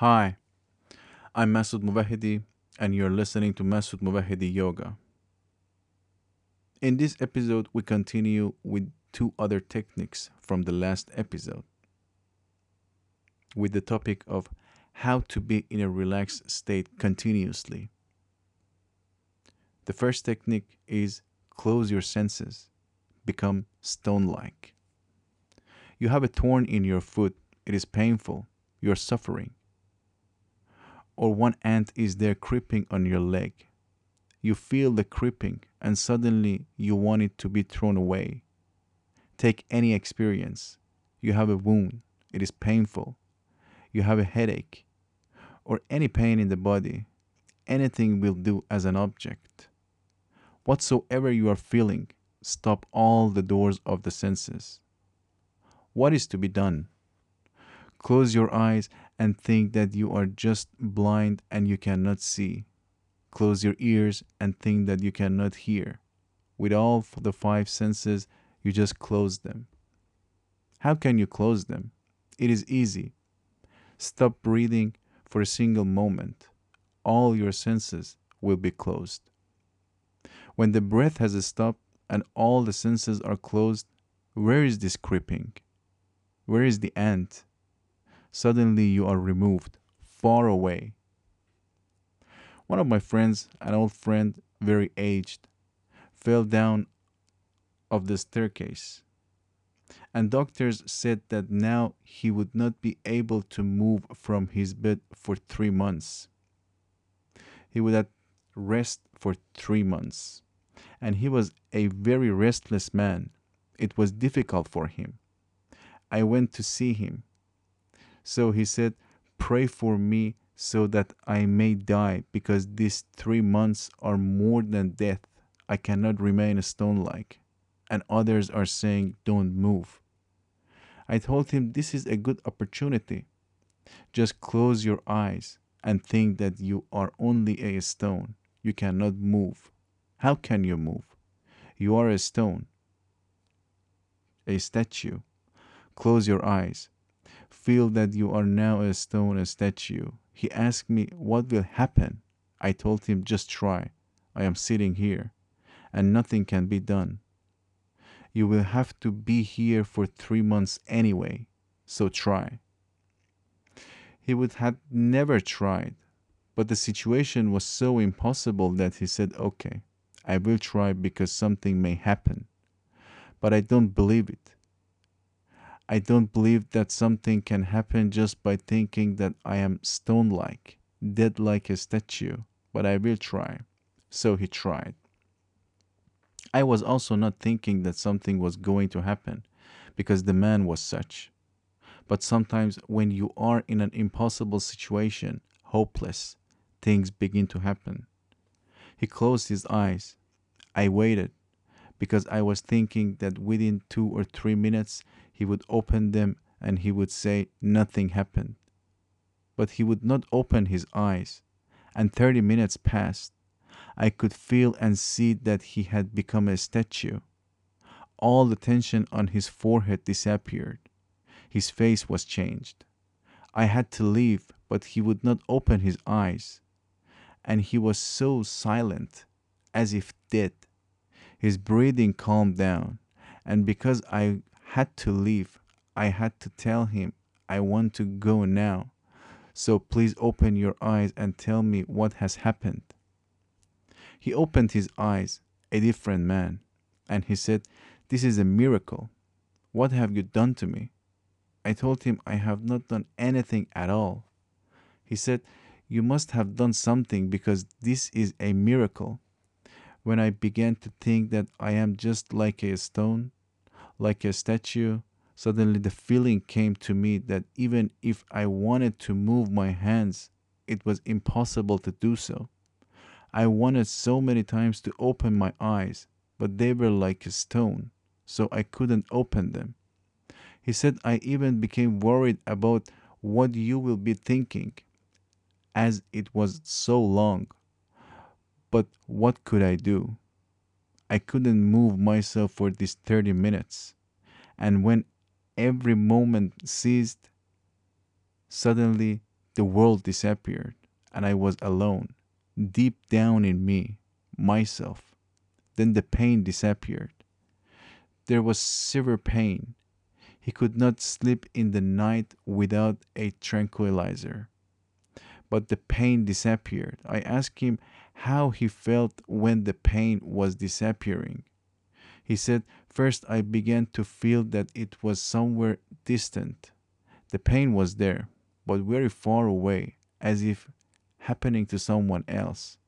Hi, I'm Masoud Mubahidi, and you're listening to Masoud Mubahidi Yoga. In this episode, we continue with two other techniques from the last episode with the topic of how to be in a relaxed state continuously. The first technique is close your senses, become stone like. You have a thorn in your foot, it is painful, you're suffering. Or one ant is there creeping on your leg. You feel the creeping and suddenly you want it to be thrown away. Take any experience. You have a wound, it is painful. You have a headache or any pain in the body. Anything will do as an object. Whatsoever you are feeling, stop all the doors of the senses. What is to be done? Close your eyes and think that you are just blind and you cannot see. Close your ears and think that you cannot hear. With all the five senses, you just close them. How can you close them? It is easy. Stop breathing for a single moment. All your senses will be closed. When the breath has stopped and all the senses are closed, where is this creeping? Where is the ant? Suddenly you are removed, far away. One of my friends, an old friend, very aged, fell down of the staircase. And doctors said that now he would not be able to move from his bed for three months. He would have rest for three months. And he was a very restless man. It was difficult for him. I went to see him. So he said, Pray for me so that I may die, because these three months are more than death. I cannot remain a stone like. And others are saying, Don't move. I told him, This is a good opportunity. Just close your eyes and think that you are only a stone. You cannot move. How can you move? You are a stone, a statue. Close your eyes. Feel that you are now a stone, a statue. He asked me, What will happen? I told him, Just try. I am sitting here, and nothing can be done. You will have to be here for three months anyway, so try. He would have never tried, but the situation was so impossible that he said, Okay, I will try because something may happen. But I don't believe it. I don't believe that something can happen just by thinking that I am stone like, dead like a statue, but I will try. So he tried. I was also not thinking that something was going to happen, because the man was such. But sometimes when you are in an impossible situation, hopeless, things begin to happen. He closed his eyes. I waited because I was thinking that within two or three minutes he would open them and he would say nothing happened. But he would not open his eyes, and 30 minutes passed. I could feel and see that he had become a statue. All the tension on his forehead disappeared. His face was changed. I had to leave, but he would not open his eyes. And he was so silent, as if dead. His breathing calmed down, and because I had to leave. I had to tell him, I want to go now. So please open your eyes and tell me what has happened. He opened his eyes, a different man, and he said, This is a miracle. What have you done to me? I told him I have not done anything at all. He said, You must have done something because this is a miracle. When I began to think that I am just like a stone, like a statue, suddenly the feeling came to me that even if I wanted to move my hands, it was impossible to do so. I wanted so many times to open my eyes, but they were like a stone, so I couldn't open them. He said I even became worried about what you will be thinking, as it was so long. But what could I do? I couldn't move myself for these 30 minutes. And when every moment ceased, suddenly the world disappeared and I was alone, deep down in me, myself. Then the pain disappeared. There was severe pain. He could not sleep in the night without a tranquilizer. But the pain disappeared. I asked him how he felt when the pain was disappearing. He said, First, I began to feel that it was somewhere distant. The pain was there, but very far away, as if happening to someone else.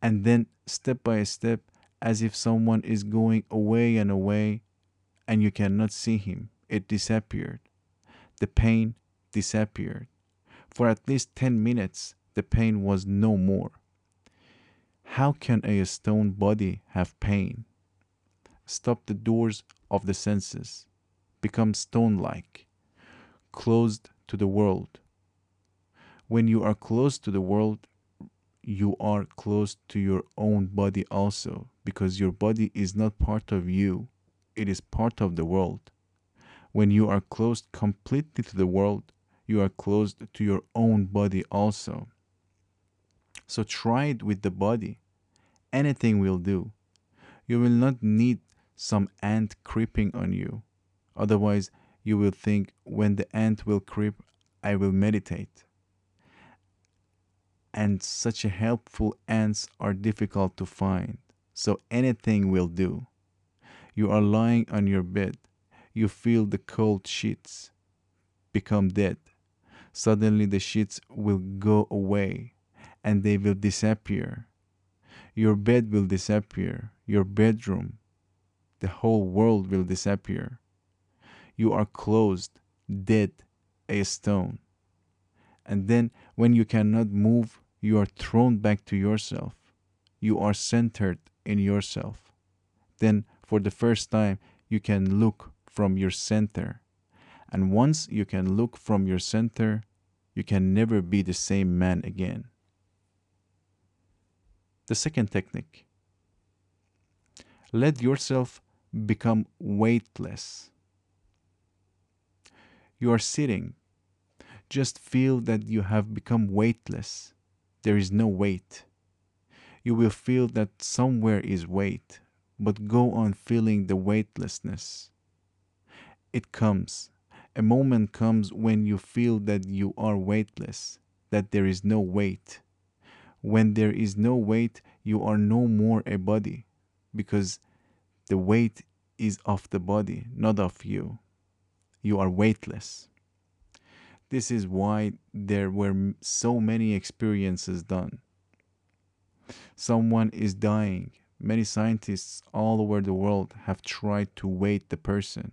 And then, step by step, as if someone is going away and away, and you cannot see him, it disappeared. The pain disappeared. For at least 10 minutes, the pain was no more. How can a stone body have pain? Stop the doors of the senses, become stone like, closed to the world. When you are close to the world, you are close to your own body also, because your body is not part of you, it is part of the world. When you are closed completely to the world, you are closed to your own body also. So try it with the body. Anything will do. You will not need some ant creeping on you. Otherwise, you will think, when the ant will creep, I will meditate. And such helpful ants are difficult to find. So anything will do. You are lying on your bed. You feel the cold sheets become dead. Suddenly the sheets will go away and they will disappear. Your bed will disappear. Your bedroom, the whole world will disappear. You are closed, dead, a stone. And then, when you cannot move, you are thrown back to yourself. You are centered in yourself. Then, for the first time, you can look from your center. And once you can look from your center, you can never be the same man again. The second technique let yourself become weightless. You are sitting. Just feel that you have become weightless. There is no weight. You will feel that somewhere is weight, but go on feeling the weightlessness. It comes. A moment comes when you feel that you are weightless, that there is no weight. When there is no weight, you are no more a body, because the weight is of the body, not of you. You are weightless. This is why there were so many experiences done. Someone is dying. Many scientists all over the world have tried to weight the person.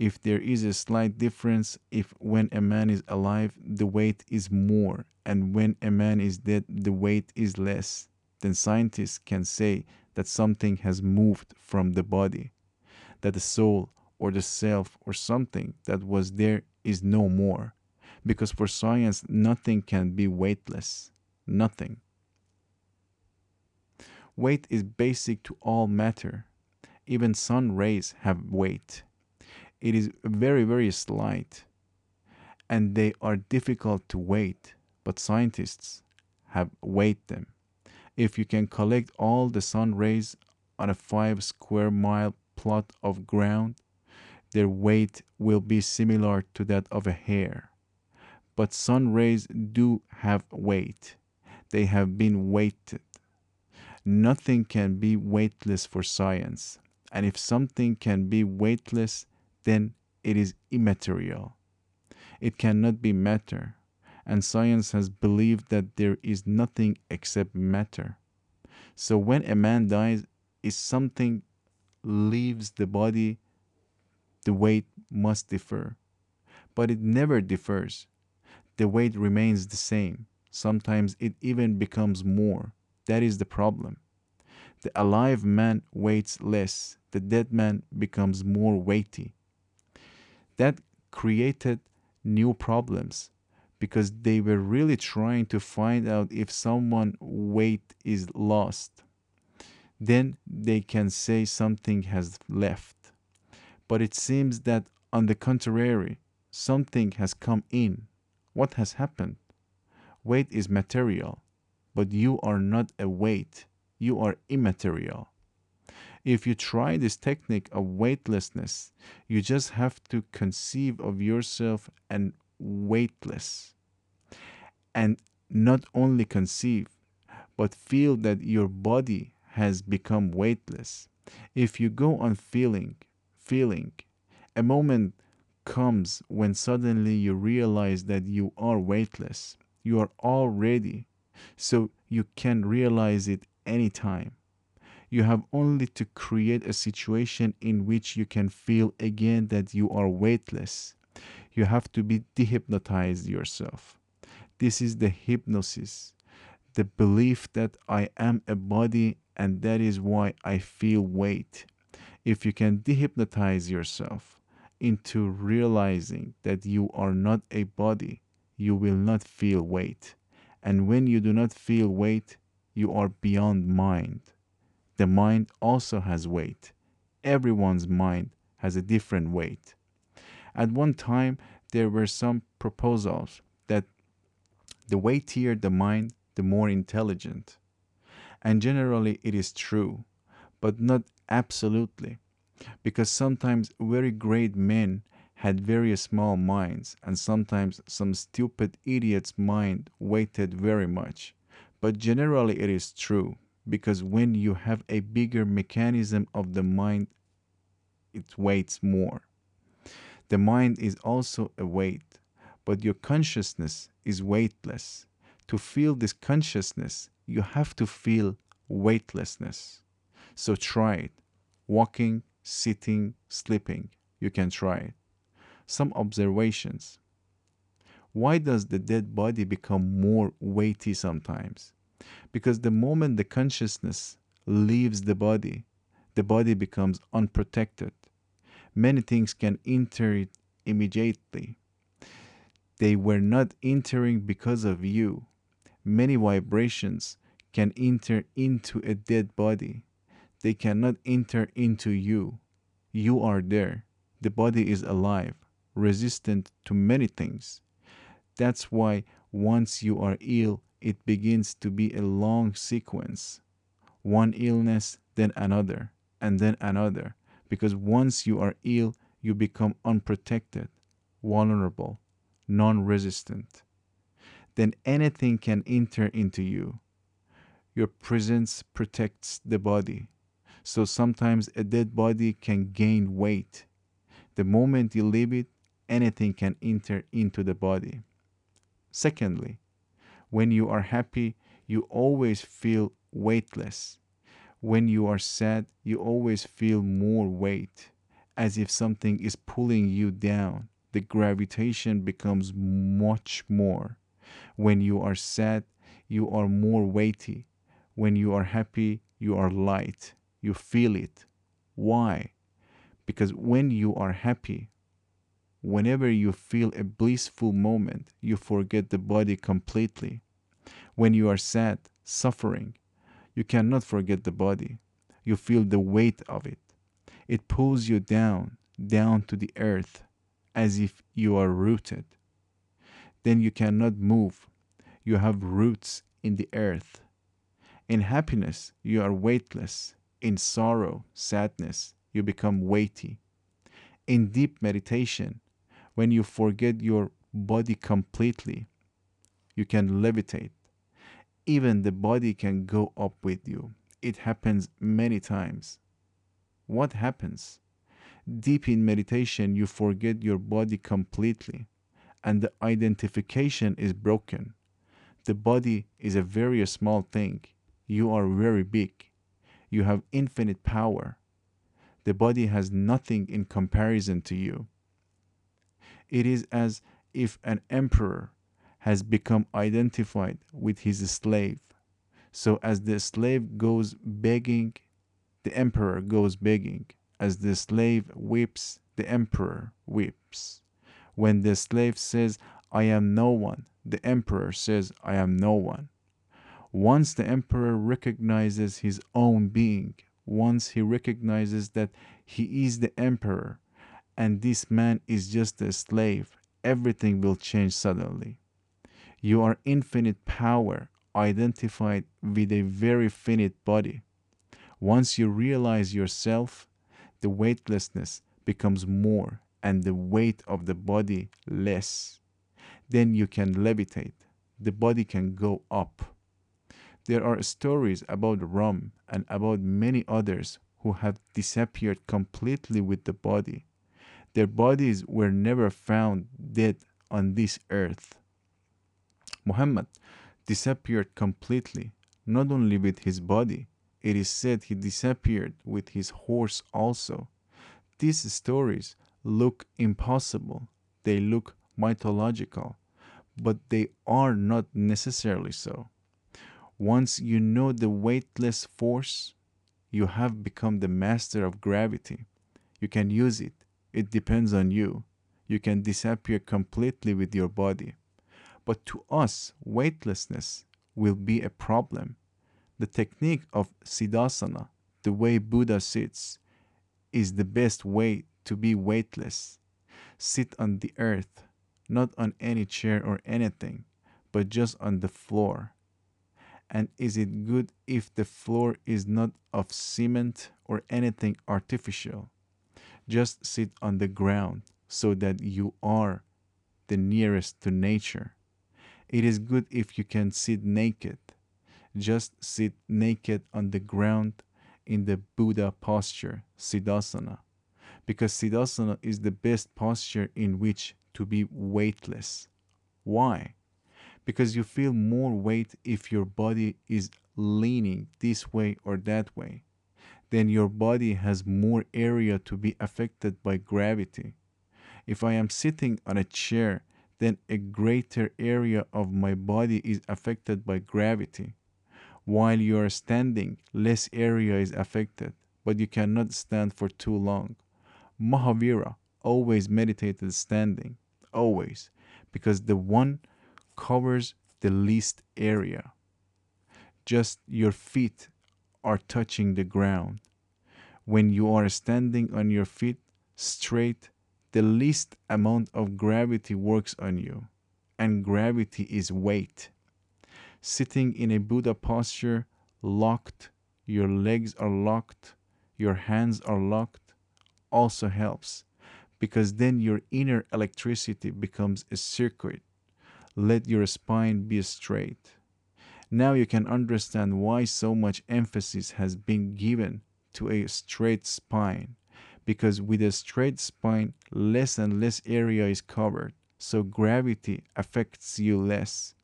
If there is a slight difference, if when a man is alive, the weight is more, and when a man is dead, the weight is less, then scientists can say that something has moved from the body, that the soul or the self or something that was there is no more. Because for science, nothing can be weightless. Nothing. Weight is basic to all matter. Even sun rays have weight. It is very, very slight, and they are difficult to weight, but scientists have weighed them. If you can collect all the sun rays on a 5 square mile plot of ground, their weight will be similar to that of a hair. But sun rays do have weight. They have been weighted. Nothing can be weightless for science. And if something can be weightless, then it is immaterial. It cannot be matter and science has believed that there is nothing except matter. So when a man dies, if something leaves the body, the weight must differ. But it never differs. The weight remains the same. Sometimes it even becomes more. That is the problem. The alive man weighs less, the dead man becomes more weighty. That created new problems because they were really trying to find out if someone weight is lost then they can say something has left but it seems that on the contrary something has come in What has happened? Weight is material, but you are not a weight. You are immaterial. If you try this technique of weightlessness, you just have to conceive of yourself and weightless. And not only conceive, but feel that your body has become weightless. If you go on feeling, feeling, a moment comes when suddenly you realize that you are weightless. You are already, so you can realize it anytime. You have only to create a situation in which you can feel again that you are weightless. You have to be dehypnotized yourself. This is the hypnosis, the belief that I am a body and that is why I feel weight. If you can dehypnotize yourself into realizing that you are not a body, you will not feel weight. And when you do not feel weight, you are beyond mind. The mind also has weight. Everyone's mind has a different weight. At one time, there were some proposals that the weightier the mind, the more intelligent. And generally, it is true, but not absolutely, because sometimes very great men had very small minds, and sometimes some stupid idiot's mind weighted very much. But generally, it is true because when you have a bigger mechanism of the mind, it weights more. The mind is also a weight, but your consciousness is weightless. To feel this consciousness, you have to feel weightlessness. So try it. Walking, sitting, sleeping, you can try it. Some observations. Why does the dead body become more weighty sometimes? Because the moment the consciousness leaves the body, the body becomes unprotected. Many things can enter it immediately. They were not entering because of you. Many vibrations can enter into a dead body. They cannot enter into you. You are there. The body is alive, resistant to many things. That's why once you are ill, it begins to be a long sequence. One illness, then another, and then another. Because once you are ill, you become unprotected, vulnerable, non resistant. Then anything can enter into you. Your presence protects the body. So sometimes a dead body can gain weight. The moment you leave it, anything can enter into the body. Secondly, when you are happy, you always feel weightless. When you are sad, you always feel more weight, as if something is pulling you down. The gravitation becomes much more. When you are sad, you are more weighty. When you are happy, you are light. You feel it. Why? Because when you are happy, whenever you feel a blissful moment, you forget the body completely. When you are sad, suffering, you cannot forget the body. You feel the weight of it. It pulls you down, down to the earth, as if you are rooted. Then you cannot move. You have roots in the earth. In happiness, you are weightless. In sorrow, sadness, you become weighty. In deep meditation, when you forget your body completely, you can levitate. Even the body can go up with you. It happens many times. What happens? Deep in meditation, you forget your body completely, and the identification is broken. The body is a very small thing. You are very big. You have infinite power. The body has nothing in comparison to you. It is as if an emperor has become identified with his slave. So, as the slave goes begging, the emperor goes begging. As the slave weeps, the emperor weeps. When the slave says, I am no one, the emperor says, I am no one. Once the emperor recognizes his own being, once he recognizes that he is the emperor and this man is just a slave, everything will change suddenly. You are infinite power identified with a very finite body. Once you realize yourself, the weightlessness becomes more and the weight of the body less. Then you can levitate. The body can go up. There are stories about Rum and about many others who have disappeared completely with the body. Their bodies were never found dead on this earth. Muhammad disappeared completely, not only with his body, it is said he disappeared with his horse also. These stories look impossible, they look mythological, but they are not necessarily so. Once you know the weightless force, you have become the master of gravity. You can use it, it depends on you. You can disappear completely with your body. But to us, weightlessness will be a problem. The technique of Siddhasana, the way Buddha sits, is the best way to be weightless. Sit on the earth, not on any chair or anything, but just on the floor. And is it good if the floor is not of cement or anything artificial? Just sit on the ground so that you are the nearest to nature. It is good if you can sit naked. Just sit naked on the ground in the Buddha posture, Siddhasana, because Siddhasana is the best posture in which to be weightless. Why? Because you feel more weight if your body is leaning this way or that way. Then your body has more area to be affected by gravity. If I am sitting on a chair then a greater area of my body is affected by gravity. While you are standing, less area is affected, but you cannot stand for too long. Mahavira always meditated standing, always, because the one covers the least area. Just your feet are touching the ground. When you are standing on your feet straight, the least amount of gravity works on you, and gravity is weight. Sitting in a Buddha posture, locked, your legs are locked, your hands are locked, also helps because then your inner electricity becomes a circuit. Let your spine be straight. Now you can understand why so much emphasis has been given to a straight spine because with a straight spine, less and less area is covered, so gravity affects you less.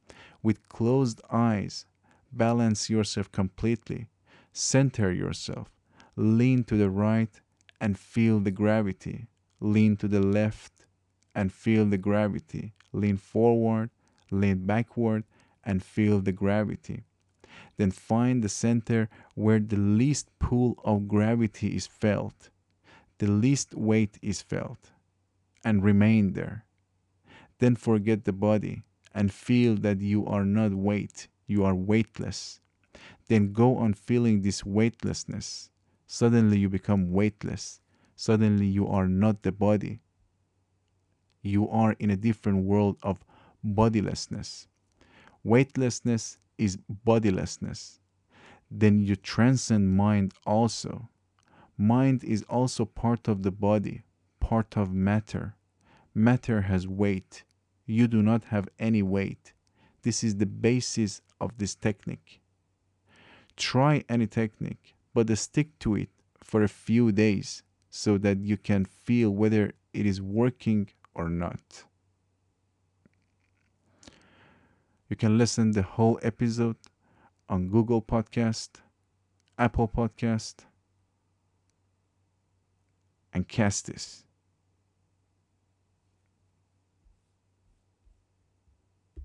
With closed eyes, balance yourself completely, center yourself, lean to the right and feel the gravity, lean to the left and feel the gravity, lean forward, lean backward, and feel the gravity. Then find the center where the least pull of gravity is felt the least weight is felt and remain there. Then forget the body and feel that you are not weight, you are weightless. Then go on feeling this weightlessness. Suddenly you become weightless. Suddenly you are not the body. You are in a different world of bodilessness. Weightlessness is bodilessness. Then you transcend mind also Mind is also part of the body, part of matter. Matter has weight. You do not have any weight. This is the basis of this technique. Try any technique, but stick to it for a few days so that you can feel whether it is working or not. You can listen the whole episode on Google Podcast, Apple Podcast, and Castbox.